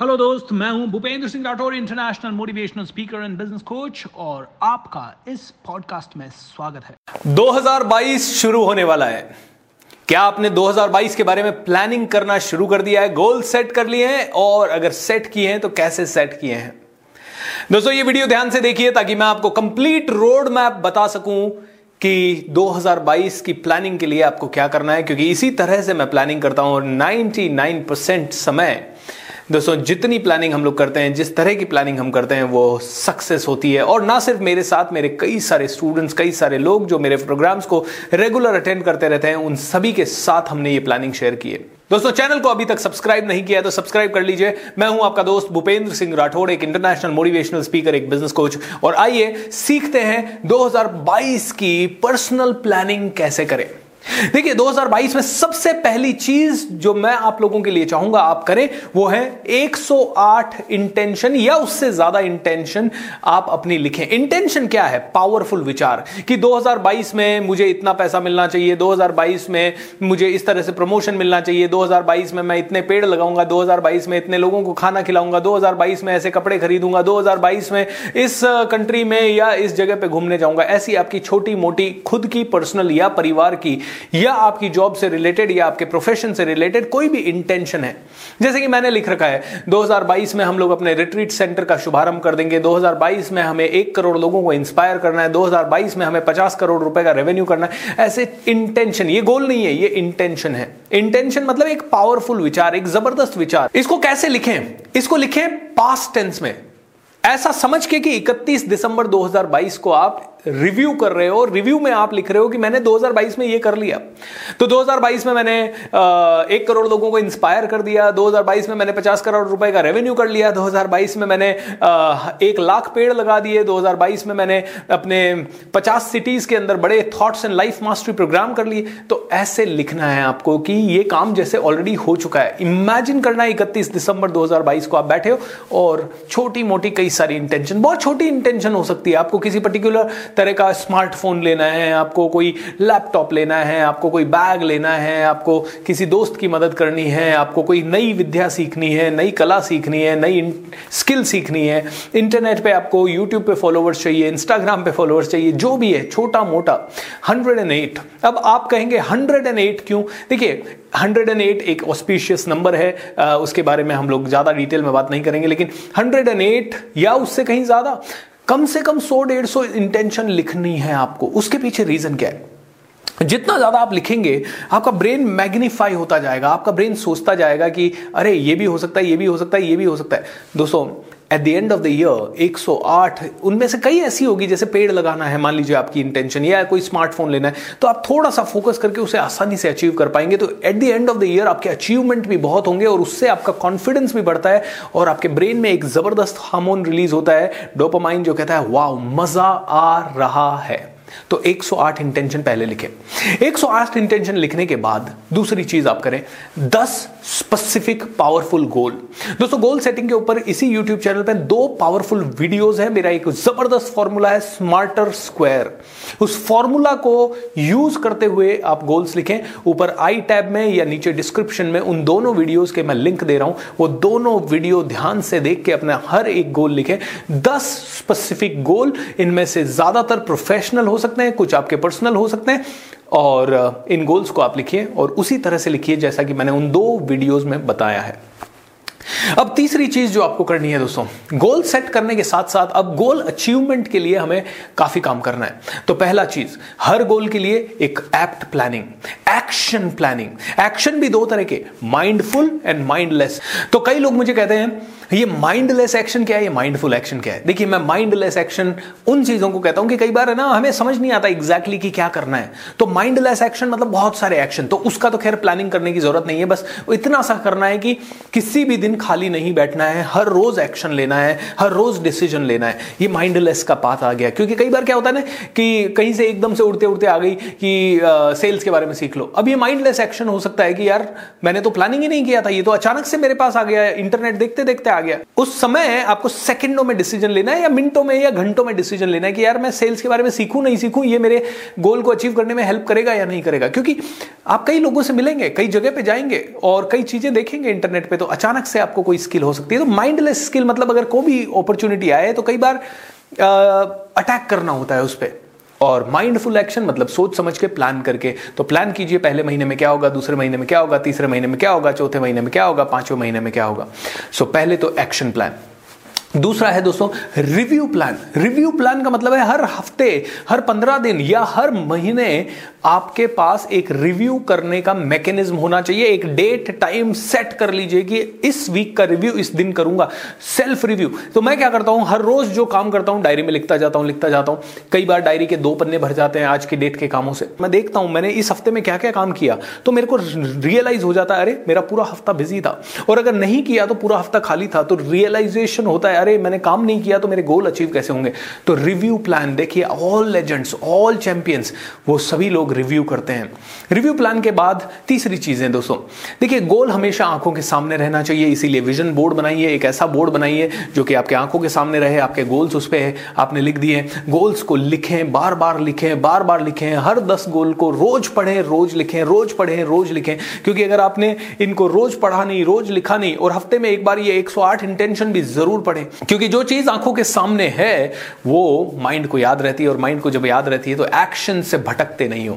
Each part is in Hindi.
हेलो दोस्त, मैं हूँ Bhupendra Singh Rathore international motivational speaker and business coach और आपका इस पॉडकास्ट में स्वागत है। 2022 शुरू होने वाला है। क्या आपने 2022 के बारे में प्लानिंग करना शुरू कर दिया है? गोल सेट कर लिए हैं, और अगर सेट किए हैं तो कैसे सेट किए हैं? दोस्तों, ये वीडियो ध्यान से देखिए, ताकि मैं आपको कंप्लीट रोड मैप बता सकूँ कि 2022 की प्लानिंग के लिए आपको क्या करना है, क्योंकि इसी तरह से मैं प्लानिंग करता हूँ और 99% समय दोस्तों, जितनी प्लानिंग हम लोग करते हैं, जिस तरह की प्लानिंग हम करते हैं, वो सक्सेस होती है। और ना सिर्फ़ मेरे साथ, मेरे कई सारे स्टूडेंट्स कई सारे लोग जो मेरे प्रोग्राम्स को रेगुलर अटेंड करते रहते हैं, उन सभी के साथ हमने ये प्लानिंग शेयर की है। दोस्तों चैनल को अभी तक सब्सक्राइब नहीं किया तो सब्सक्राइब कर लीजिए। मैं हूँ आपका दोस्त भूपेंद्र सिंह राठौड़, एक इंटरनेशनल मोटिवेशनल स्पीकर एक बिज़नेस कोच और आइए, सीखते हैं 2022 की पर्सनल प्लानिंग कैसे करें। देखिए 2022 में सबसे पहली चीज़ जो मैं आप लोगों के लिए चाहूँगा आप करें, वो है 108 इंटेंशन या उससे ज़्यादा इंटेंशन आप अपनी लिखें। इंटेंशन क्या है? पावरफुल विचार। कि 2022 में मुझे इतना पैसा मिलना चाहिए 2022 में मुझे इस तरह से प्रमोशन मिलना चाहिए 2022 में मैं इतने पेड़ लगाऊँगा 2022 में इतने लोगों को खाना खिलाऊँगा 2022 में ऐसे कपड़े खरीदूँगा 2022 में इस कंट्री में या इस जगह पे घूमने जाऊँगा। ऐसी आपकी छोटी मोटी खुद की पर्सनल या परिवार की या आपकी जॉब से रिलेटेड या आपके प्रोफेशन से रिलेटेड कोई भी इंटेंशन है। जैसे कि मैंने लिख रखा है 2022 में हम लोग अपने रिट्रीट सेंटर का शुभारंभ कर देंगे 2022 में हमें एक करोड़ लोगों को इंस्पायर करना है 2022 में हमें 50 करोड़ रुपए का रेवेन्यू करना है। ऐसे इंटेंशन ये गोल नहीं है, ये इंटेंशन है। इंटेंशन मतलब एक पावरफुल विचार, एक ज़बरदस्त विचार। इसको कैसे लिखें? इसको लिखें पास्ट टेंस में। ऐसा समझ के कि 31 दिसंबर 2022 को आप रिव्यू कर रहे हो रिव्यू में आप लिख रहे हो कि मैंने 2022 में ये कर लिया। तो 2022 में मैंने एक करोड़ लोगों को इंस्पायर कर दिया। 2022 में मैंने 50 करोड़ रुपए का रेवेन्यू कर लिया। 2022 में मैंने एक लाख पेड़ लगा दिए। 2022 में मैंने अपने 50 सिटीज़ के अंदर बड़े thoughts and life mastery program कर लिए। तो ऐसे लिखना है आपको कि ये काम जैसे ऑलरेडी हो चुका है। इमेजिन करना इकतीस दिसंबर 2022 को आप बैठे हो और छोटी मोटी कई सारी इंटेंशन बहुत छोटी इंटेंशन हो सकती है। आपको किसी पर्टिकुलर तरह का स्मार्टफ़ोन लेना है आपको कोई लैपटॉप लेना है आपको कोई बैग लेना है आपको किसी दोस्त की मदद करनी है आपको कोई नई विद्या सीखनी है नई कला सीखनी है नई स्किल सीखनी है। इंटरनेट पे आपको यूट्यूब पे फॉलोवर्स चाहिए इंस्टाग्राम पे फॉलोवर्स चाहिए जो भी है छोटा मोटा 108 अब आप कहेंगे 108 क्यों? देखिए 108 एक ऑस्पिशियस नंबर है आ, उसके बारे में हम लोग ज़्यादा डिटेल में बात नहीं करेंगे लेकिन 108 या उससे कहीं ज़्यादा कम से कम सौ डेढ़ सौ इंटेंशन लिखनी है आपको। उसके पीछे रीजन क्या है? जितना ज़्यादा आप लिखेंगे, आपका ब्रेन मैग्निफाई होता जाएगा, आपका ब्रेन सोचता जाएगा कि, अरे, ये भी हो सकता है, ये भी हो सकता है, ये भी हो सकता है। दोस्तों at the end of the year 108 उनमें से कई ऐसी होगी, जैसे पेड़ लगाना है, मान लीजिए आपकी इंटेंशन या कोई स्मार्टफ़ोन लेना है तो आप थोड़ा सा फोकस करके उसे आसानी से अचीव कर पाएँगे। तो at the end of the year आपके अचीवमेंट भी बहुत होंगे, और उससे आपका कॉन्फिडेंस भी बढ़ता है, और आपके ब्रेन में एक ज़बरदस्त हार्मोन रिलीज़ होता है डोपामाइन जो कहता है वाह मज़ा आ रहा है। तो 108 इंटेंशन पहले लिखें। 108 इंटेंशन लिखने के बाद दूसरी चीज़ आप करें। 10 स्पेसिफिक पावरफुल गोल दोस्तों गोल सेटिंग के ऊपर इसी यूट्यूब चैनल पे दो पावरफुल वीडियोस है। मेरा एक ज़बरदस्त फॉर्मूला है स्मार्टर स्क्वायर उस फॉर्मूला को यूज़ करते हुए आप गोल्स लिखें। ऊपर आई टैब में या नीचे डिस्क्रिप्शन में उन दोनों वीडियोस के मैं लिंक दे रहा हूँ। वो दोनों वीडियो ध्यान से देख के अपना हर एक गोल लिखें। दस स्पेसिफिक गोल इनमें से ज़्यादातर प्रोफेशनल हो सकते हैं, कुछ आपके पर्सनल हो सकते हैं, और इन गोल्स को आप लिखिए और उसी तरह से लिखिए जैसा कि मैंने उन दो वीडियोज़ में बताया है। अब तीसरी चीज़ जो आपको करनी है दोस्तों, गोल सेट करने के साथ साथ अब गोल अचीवमेंट के लिए हमें काफ़ी काम करना है। तो पहला चीज़, हर गोल के लिए एक apt planning, action planning. Action भी दो तरह के, माइंडफुल एंड माइंडलेस। तो कई लोग मुझे कहते हैं, ये माइंडलेस एक्शन क्या है? ये माइंडफुल एक्शन क्या है? देखिए, मैं माइंडलेस एक्शन उन चीज़ों को कहता हूँ कि कई बार है ना, हमें समझ नहीं आता एग्जैक्टली exactly कि क्या करना है। तो माइंडलेस एक्शन मतलब बहुत सारे एक्शन। तो उसका तो खैर प्लानिंग करने की ज़रूरत नहीं है, बस इतना सा करना है कि किसी भी खाली नहीं बैठना है, हर रोज एक्शन लेना है, हर रोज डिसीज़न लेना है। ये माइंडलेस का पाथ आ गया। क्योंकि कई बार क्या होता है ना कि कहीं से एकदम से उड़ते उड़ते आ गई कि सेल्स के बारे में सीख लो। अब ये माइंडलेस एक्शन हो सकता है कि यार, मैंने तो प्लानिंग ही नहीं किया था, ये तो अचानक से मेरे पास आ गया इंटरनेट देखते देखते आ गया। उस समय आपको सेकंडों में डिसीज़न लेना है या मिनटों में या घंटों में डिसीज़न लेना है कि यार, मैं सेल्स के बारे में सीखूं, नहीं सीखूं, ये मेरे गोल को अचीव करने में हेल्प करेगा या नहीं करेगा? क्योंकि आप कई लोगों से मिलेंगे, कई जगह पे जाएँगे और कई चीज़ें देखेंगे इंटरनेट पे तो अचानक से आपको कोई स्किल हो सकती है। तो माइंडलेस स्किल मतलब अगर कोई भी अपॉर्चुनिटी आए तो कई बार अटैक करना होता है उस पर और माइंडफुल एक्शन मतलब सोच समझ के प्लान करके। तो प्लान कीजिए पहले महीने में क्या होगा दूसरे महीने में क्या होगा तीसरे महीने में क्या होगा चौथे महीने में क्या होगा पाँचवें महीने में क्या होगा। सो so, पहले तो एक्शन प्लान दूसरा है दोस्तों रिव्यू प्लान रिव्यू प्लान का मतलब है हर हफ़्ते हर पंद्रह दिन या हर महीने आपके पास एक रिव्यू करने का मैकेनिज्म होना चाहिए, एक डेट टाइम सेट कर लीजिए कि इस वीक का रिव्यू इस दिन करूँगा। सेल्फ रिव्यू तो मैं क्या करता हूँ? हर रोज जो काम करता हूँ डायरी में लिखता जाता हूँ, लिखता जाता हूँ। कई बार डायरी के दो पन्ने भर जाते हैं आज के डेट के कामों से। मैं देखता हूँ, मैंने इस हफ़्ते में क्या क्या काम किया तो मेरे को रियलाइज़ हो जाता है, अरे, मेरा पूरा हफ़्ता बिज़ी था। और अगर नहीं किया तो पूरा हफ़्ता खाली था। तो रियलाइजेशन होता है, अरे, मैंने काम नहीं किया तो मेरे गोल अचीव कैसे होंगे? तो रिव्यू प्लान देखिए ऑल लेजेंड्स ऑल चैंपियंस वो सभी लोग रिव्यू करते हैं। रिव्यू प्लान के बाद तीसरी चीज़ें दोस्तों। देखिए गोल हमेशा आँखों के सामने रहना चाहिए, इसीलिए विजन बोर्ड बनाइए, एक ऐसा बोर्ड बनाइए जो कि आपके आँखों के सामने रहे, आपके गोल्स उस पर आपने लिख दिए गोल्स को लिखें बार बार लिखें बार बार लिखें, हर दस गोल को रोज पढ़ें, रोज लिखें, रोज पढ़ें, रोज लिखें। क्योंकि अगर आपने इनको रोज पढ़ा नहीं, रोज लिखा नहीं, और हफ़्ते में एक बार ये 108 इंटेंशन भी ज़रूर पढ़ें। क्योंकि जो चीज़ आँखों के सामने है, वो माइंड को याद रहती है, और माइंड को जब याद रहती है तो एक्शन से भटकते नहीं हो।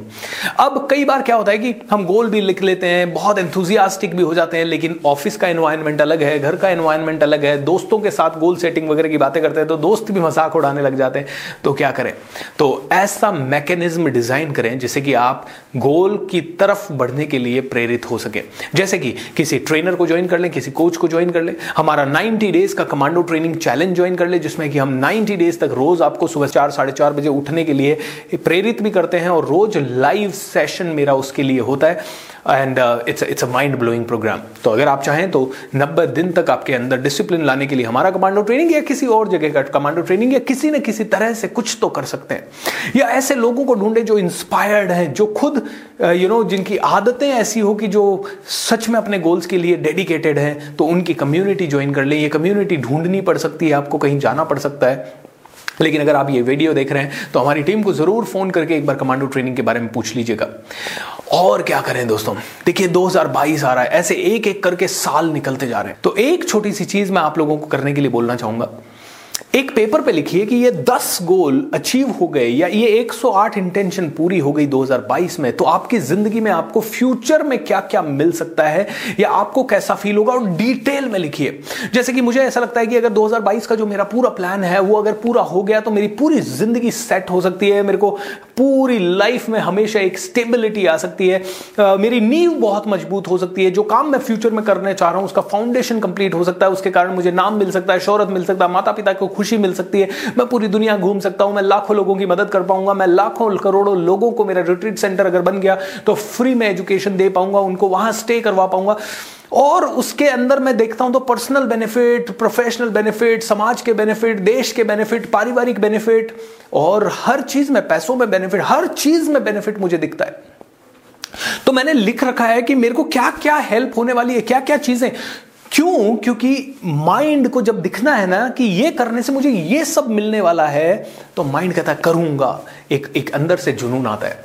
अब कई बार क्या होता है कि हम गोल भी लिख लेते हैं, बहुत एंथुजियास्टिक भी हो जाते हैं, लेकिन ऑफ़िस का एनवायरनमेंट अलग है, घर का एनवायरनमेंट अलग है, दोस्तों के साथ गोल सेटिंग वगैरह की बातें करते हैं तो दोस्त भी मज़ाक उड़ाने लग जाते हैं तो क्या करें? तो ऐसा मैकेनिज्म डिज़ाइन करें जिससे कि आप गोल की तरफ़ बढ़ने के लिए प्रेरित हो सके। जैसे कि किसी ट्रेनर को ज्वाइन कर लें, किसी कोच को ज्वाइन कर लें, हमारा 90 डेज़ का कमांडो ट्रेनिंग चैलेंज ज्वाइन कर ले, जिसमें कि हम 90 डेज़ तक रोज आपको सुबह चार, साढ़े चार बजे उठने के लिए प्रेरित भी करते हैं और रोज लाइव सेशन मेरा उसके लिए होता है। And it's it's a mind blowing program तो अगर आप चाहें तो 90 दिन तक आपके अंदर डिसिप्लिन लाने के लिए हमारा कमांडो ट्रेनिंग या किसी और जगह का कमांडो ट्रेनिंग या किसी न किसी तरह से कुछ तो कर सकते हैं। या ऐसे लोगों को ढूंढे जो इंस्पायर्ड हैं जो खुद you uh, know you know, जिनकी आदतें ऐसी हो कि जो सच में अपने गोल्स के लिए डेडिकेटेड हैं तो उनकी कम्युनिटी ज्वाइन कर ले। ये कम्युनिटी ढूंढनी पड़ सकती है आपको कहीं जाना पड़ सकता है। लेकिन अगर आप ये वीडियो देख रहे हैं तो हमारी टीम को ज़रूर फ़ोन करके एक बार कमांडो ट्रेनिंग के बारे में पूछ लीजिएगा। और क्या करें दोस्तों? देखिए 2022 आ रहा है, ऐसे एक एक करके साल निकलते जा रहे हैं। तो एक छोटी सी चीज़ मैं आप लोगों को करने के लिए बोलना चाहूँगा। एक पेपर पे लिखिए कि ये 10 गोल अचीव हो गए या ये 108 इंटेंशन पूरी हो गई 2022 में तो आपकी ज़िंदगी में आपको फ्यूचर में क्या क्या मिल सकता है या आपको कैसा फील होगा? और डिटेल में लिखिए। जैसे कि मुझे ऐसा लगता है कि अगर 2022 का जो मेरा पूरा प्लान है वो अगर पूरा हो गया तो मेरी पूरी ज़िंदगी सेट हो सकती है। मेरे को पूरी लाइफ में हमेशा एक स्टेबिलिटी आ सकती है। आ, मेरी नींव बहुत मज़बूत हो सकती है। जो काम मैं फ्यूचर में करने चाह रहा हूँ उसका फाउंडेशन कंप्लीट हो सकता है। उसके कारण मुझे नाम मिल सकता है शोहरत मिल सकता है माता पिता को खुशी मिल सकती है। मैं पूरी दुनिया घूम सकता हूँ, मैं लाखों लोगों की मदद कर पाऊँगा, मैं लाखों करोड़ों लोगों को मेरा रिट्रीट सेंटर अगर बन गया तो फ्री में एजुकेशन दे पाऊँगा, उनको वहाँ स्टे करवा पाऊँगा। और उसके अंदर मैं देखता हूँ तो पर्सनल बेनिफिट प्रोफेशनल बेनिफिट समाज के बेनिफिट देश के बेनिफिट पारिवारिक बेनिफिट और हर चीज़ में, पैसों में बेनिफिट हर चीज़ में बेनिफिट मुझे दिखता है। तो मैंने लिख रखा है कि मेरे को क्या क्या हेल्प होने वाली है क्या क्या चीज़ें। क्यों? क्योंकि माइंड को जब दिखना है ना कि ये करने से मुझे ये सब मिलने वाला है तो माइंड कहता है, करूँगा। एक एक अंदर से जुनून आता है।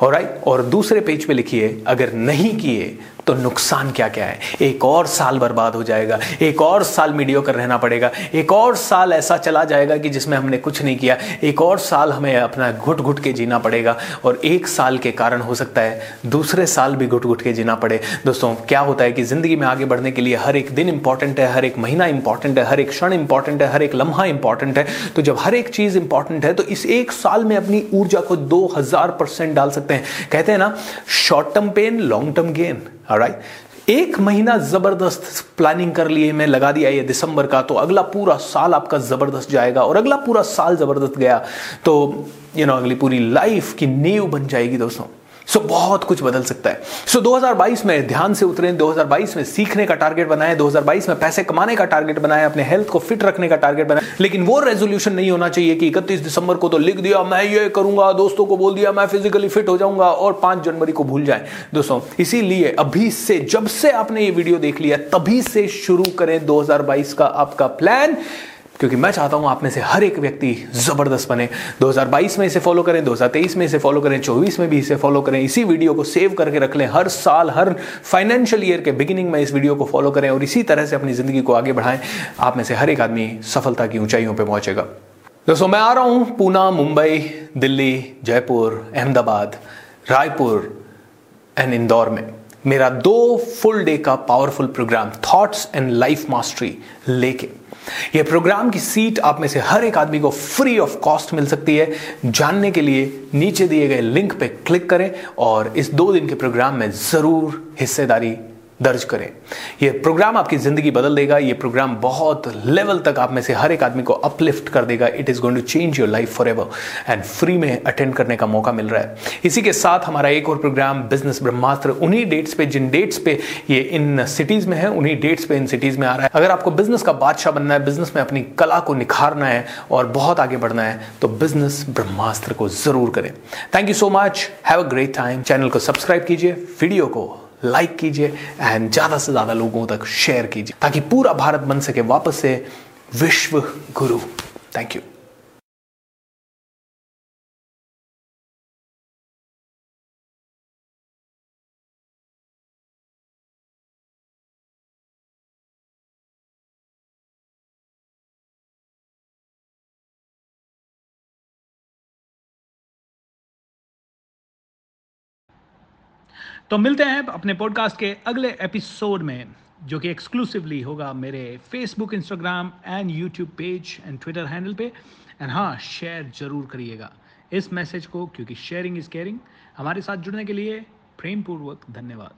और और दूसरे पेज पे लिखिए, अगर नहीं किए तो नुकसान क्या क्या है? एक और साल बर्बाद हो जाएगा, एक और साल मीडियो कर रहना पड़ेगा, एक और साल ऐसा चला जाएगा कि जिसमें हमने कुछ नहीं किया, एक और साल हमें अपना घुट घुट के जीना पड़ेगा और एक साल के कारण हो सकता है दूसरे साल भी घुट घुट के जीना पड़े। दोस्तों, क्या होता है कि ज़िंदगी में आगे बढ़ने के लिए हर एक दिन इंपॉर्टेंट है, हर एक महीना इंपॉर्टेंट है, हर एक क्षण इंपॉर्टेंट है, हर एक लम्हा इंपॉर्टेंट है। तो जब हर एक चीज़ इंपॉर्टेंट है तो इस एक साल में अपनी ऊर्जा को दो हज़ार परसेंट डाल सकते हैं। कहते हैं ना short term pain long term gain right एक महीना ज़बरदस्त प्लानिंग कर लिए मैं लगा दिया ये दिसंबर का तो अगला पूरा साल आपका ज़बरदस्त जाएगा और अगला पूरा साल ज़बरदस्त गया। तो यू you नो know, अगली पूरी लाइफ की नींव बन जाएगी दोस्तों। सो so, बहुत कुछ बदल सकता है। सो so, 2022 में ध्यान से उतरे 2022 में सीखने का टारगेट बनाए 2022 में पैसे कमाने का टारगेट बनाए अपने हेल्थ को फिट रखने का टारगेट बनाए। लेकिन वो रेजोल्यूशन नहीं होना चाहिए कि 31 दिसंबर को तो लिख दिया मैं ये करूँगा दोस्तों को बोल दिया मैं फिजिकली फिट हो जाऊँगा और पाँच जनवरी को भूल जाए। दोस्तों इसीलिए अभी से जब से आपने ये वीडियो देख लिया तभी से शुरू करें दो हज़ार बाईस का आपका प्लान क्योंकि मैं चाहता हूँ आप में से हर एक व्यक्ति ज़बरदस्त बने। 2022 में इसे फॉलो करें 2023 में इसे फॉलो करें 24 में भी इसे फॉलो करें। इसी वीडियो को सेव करके रख लें। हर साल, हर फाइनेंशियल ईयर के बिगिनिंग में इस वीडियो को फॉलो करें और इसी तरह से अपनी ज़िंदगी को आगे बढ़ाएँ। आप में से हर एक आदमी सफलता की ऊंचाइयों पर पहुंचेगा। दोस्तों, मैं आ रहा हूँ पूना, मुंबई, दिल्ली, जयपुर, अहमदाबाद, रायपुर एंड इंदौर में। मेरा दो फुल डे का powerful program thoughts and life mastery लेके। यह प्रोग्राम की सीट आप में से हर एक आदमी को फ्री ऑफ़ कॉस्ट मिल सकती है। जानने के लिए नीचे दिए गए लिंक पे क्लिक करें और इस दो दिन के प्रोग्राम में ज़रूर हिस्सेदारी दर्ज करें। यह प्रोग्राम आपकी ज़िंदगी बदल देगा। यह प्रोग्राम बहुत लेवल तक आप में से हर एक आदमी को अपलिफ्ट कर देगा। It is going to change your life forever and free में अटेंड करने का मौका मिल रहा है। इसी के साथ हमारा एक और प्रोग्राम बिज़नेस ब्रह्मास्त्र उन्हीं डेट्स पे, जिन डेट्स पे ये इन सिटीज़ में है, उन्हीं डेट्स पे इन सिटीज़ में आ रहा है। अगर आपको बिज़नेस का बादशाह बनना है बिज़नेस में अपनी कला को निखारना है और बहुत आगे बढ़ना है तो बिज़नेस ब्रह्मास्त्र को ज़रूर करें। Thank you so much have a great time channel को सब्सक्राइब कीजिए। वीडियो को लाइक कीजिए एंड ज़्यादा से ज़्यादा लोगों तक शेयर कीजिए, ताकि पूरा भारत बन सके वापस से विश्व गुरु। थैंक यू तो मिलते हैं अपने पॉडकास्ट के अगले एपिसोड में, जो कि एक्सक्लूसिवली होगा मेरे Facebook Instagram and YouTube page and Twitter handle पे। एंड हाँ शेयर ज़रूर करिएगा इस मैसेज को, क्योंकि शेयरिंग इज़ केयरिंग हमारे साथ जुड़ने के लिए प्रेमपूर्वक धन्यवाद।